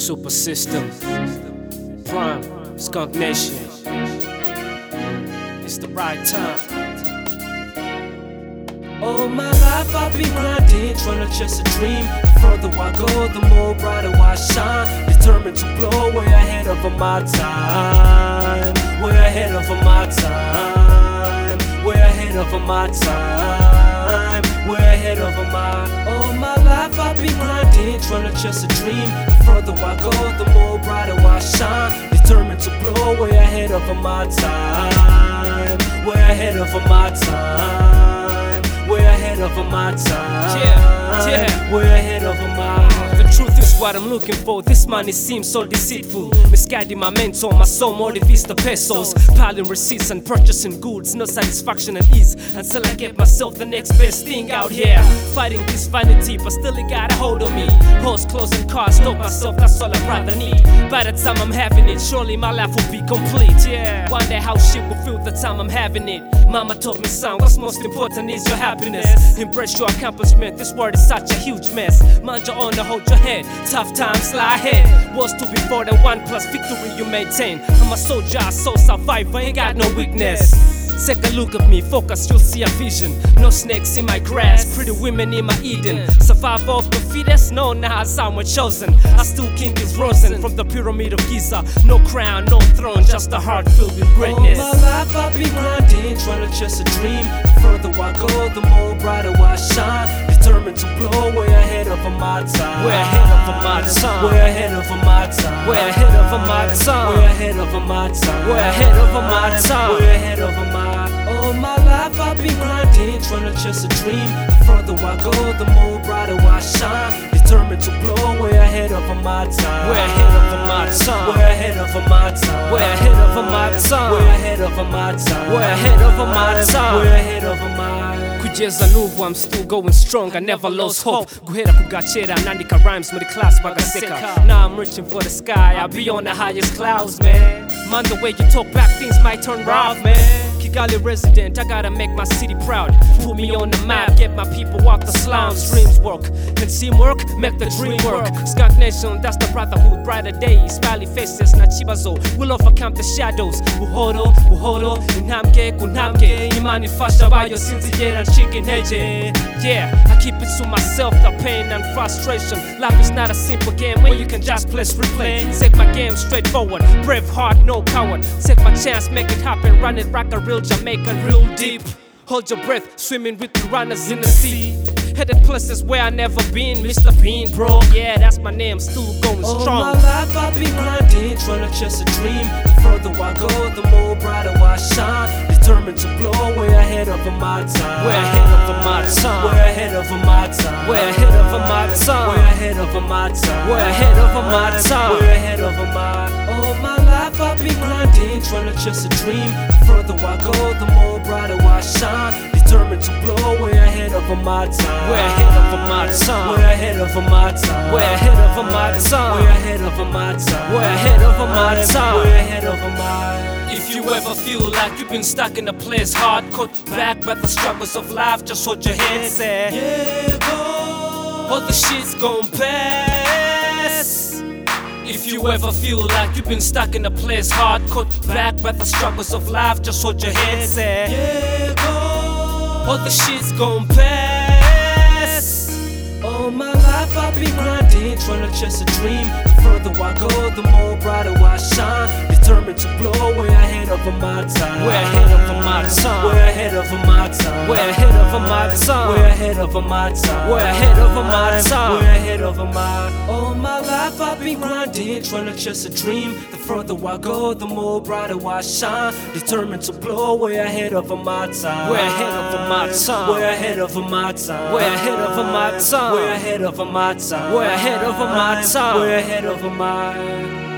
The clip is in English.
Super System, Prime, Skunk Nation. It's the right time. All my life I've been grinding, trying to chase a dream. The further I go, the more brighter I shine. Determined to blow way ahead of my time. Way ahead of my time. Way ahead of my time. Way ahead of my. All my life I've been grinding, trying to chase a dream. The further I go, the more brighter I shine. Determined to blow way ahead of my time. Way ahead of my time. Way ahead of my time. Yeah, yeah. Way ahead of my. Ah. The truth is what I'm looking for. This money seems so deceitful. Misguiding my mentor, my soul motivates the pesos. Piling receipts and purchasing goods, no satisfaction and ease until I get myself the next best thing out here. Fighting this vanity, but still it got a hold on me. Hoes, clothes, and cars, stop myself, that's all I rather need. By the time I'm having it, surely my life will be complete. Yeah. Wonder how shit will feel the time I'm having it. Mama told me, son, what's most important is your happiness. Embrace your accomplishment. This world is such a huge mess. Mind your honor, hold your head. Tough times lie ahead. Wars to be fought and one plus victory you maintain. I'm a soldier, a soul survivor, ain't got no weakness. Take a look at me, focus, you'll see a vision. No snakes in my grass, pretty women in my Eden. Survival of the fittest, no, nah, someone chosen. I still king is risen from the pyramid of Giza. No crown, no throne, just a heart filled with greatness. All my life I've been grinding, trying to chase a dream. The further I go, the more brighter I shine. Determined to blow way ahead of my time. Way ahead of my time. Way ahead of my time. Way ahead of my time. Way ahead of my time. Way ahead of my time. Way ahead of my. All my life I've been grinding, trying to chase a dream. The further I go, the more brighter I shine. Determined to blow way ahead of my time. Way ahead of my time. Way ahead of my time. Way ahead of my time. Way ahead of my time. Way ahead of my time. Way ahead of my. Time Kugeza n'ubu I'm still going strong I never lost hope guhera ku gacera nandika rhymes muri class bagaseka now I'm reaching for the sky I'll be on the highest clouds man man the way you talk back things might turn rough man Kigali resident, I gotta make my city proud. Put me on the map, get my people off the slums. Dreams work, can teamwork, make the dream work. Skunk Nation, that's the brotherhood, brighter days. Smiley faces, na chibazo. Oh. We'll overcome the shadows. Buhoro, buhoro, intambwe ku ntambwe. Imana ifasha abayo sinzigera ncika intege. Eh? Yeah, I keep it to myself, the pain and frustration. Life is not a simple game where you can just press replay. Take my game straightforward, brave heart, no coward. Take my chance, make it happen, run it, rock a real Jamaican, real deep. Hold your breath, swimming with runners in the sea. Headed places where I never been, Mr. Bean, bro. Yeah, that's my name, still going All my life I've been grinding, trying to chase a dream. The further I go, the more brighter I shine. Determined to blow way ahead of my time. Way ahead of my time. Way ahead of my time. Way ahead of my time. Way ahead of my time. Way ahead of my time. Way ahead of my. All my I've been grinding, trying to chase a dream. The further I go, the more brighter I shine. Determined to blow way ahead of my time. Way ahead of my time. Way ahead of my time. Way ahead of my time. Way ahead of my time. Way ahead of my time. Way ahead of my. If you ever feel like you've been stuck in a place hard, caught back by the struggles of life, just hold your head, say, Yeah, go. all the shit's gon' pass. If you ever feel like you've been stuck in a place hard, caught back by the struggles of life, just hold your head, say, Yeah, go. all the shit's gon' pass. All my life I've been grinding, trying to chase a dream. The further I go, the more brighter I shine. Determined to blow way ahead of my time. Way ahead of my time. Way ahead of my time. Way ahead of my time. Way ahead of my time. Way ahead of my time. Way ahead of my. All my life I've been grinding, trying to chase a dream. The further I go, the more brighter I shine. Determined to blow way ahead of my time. Way ahead of my time. Way ahead of my time. Way ahead of my time. Way ahead of my time. Way ahead of my time. Way ahead of my.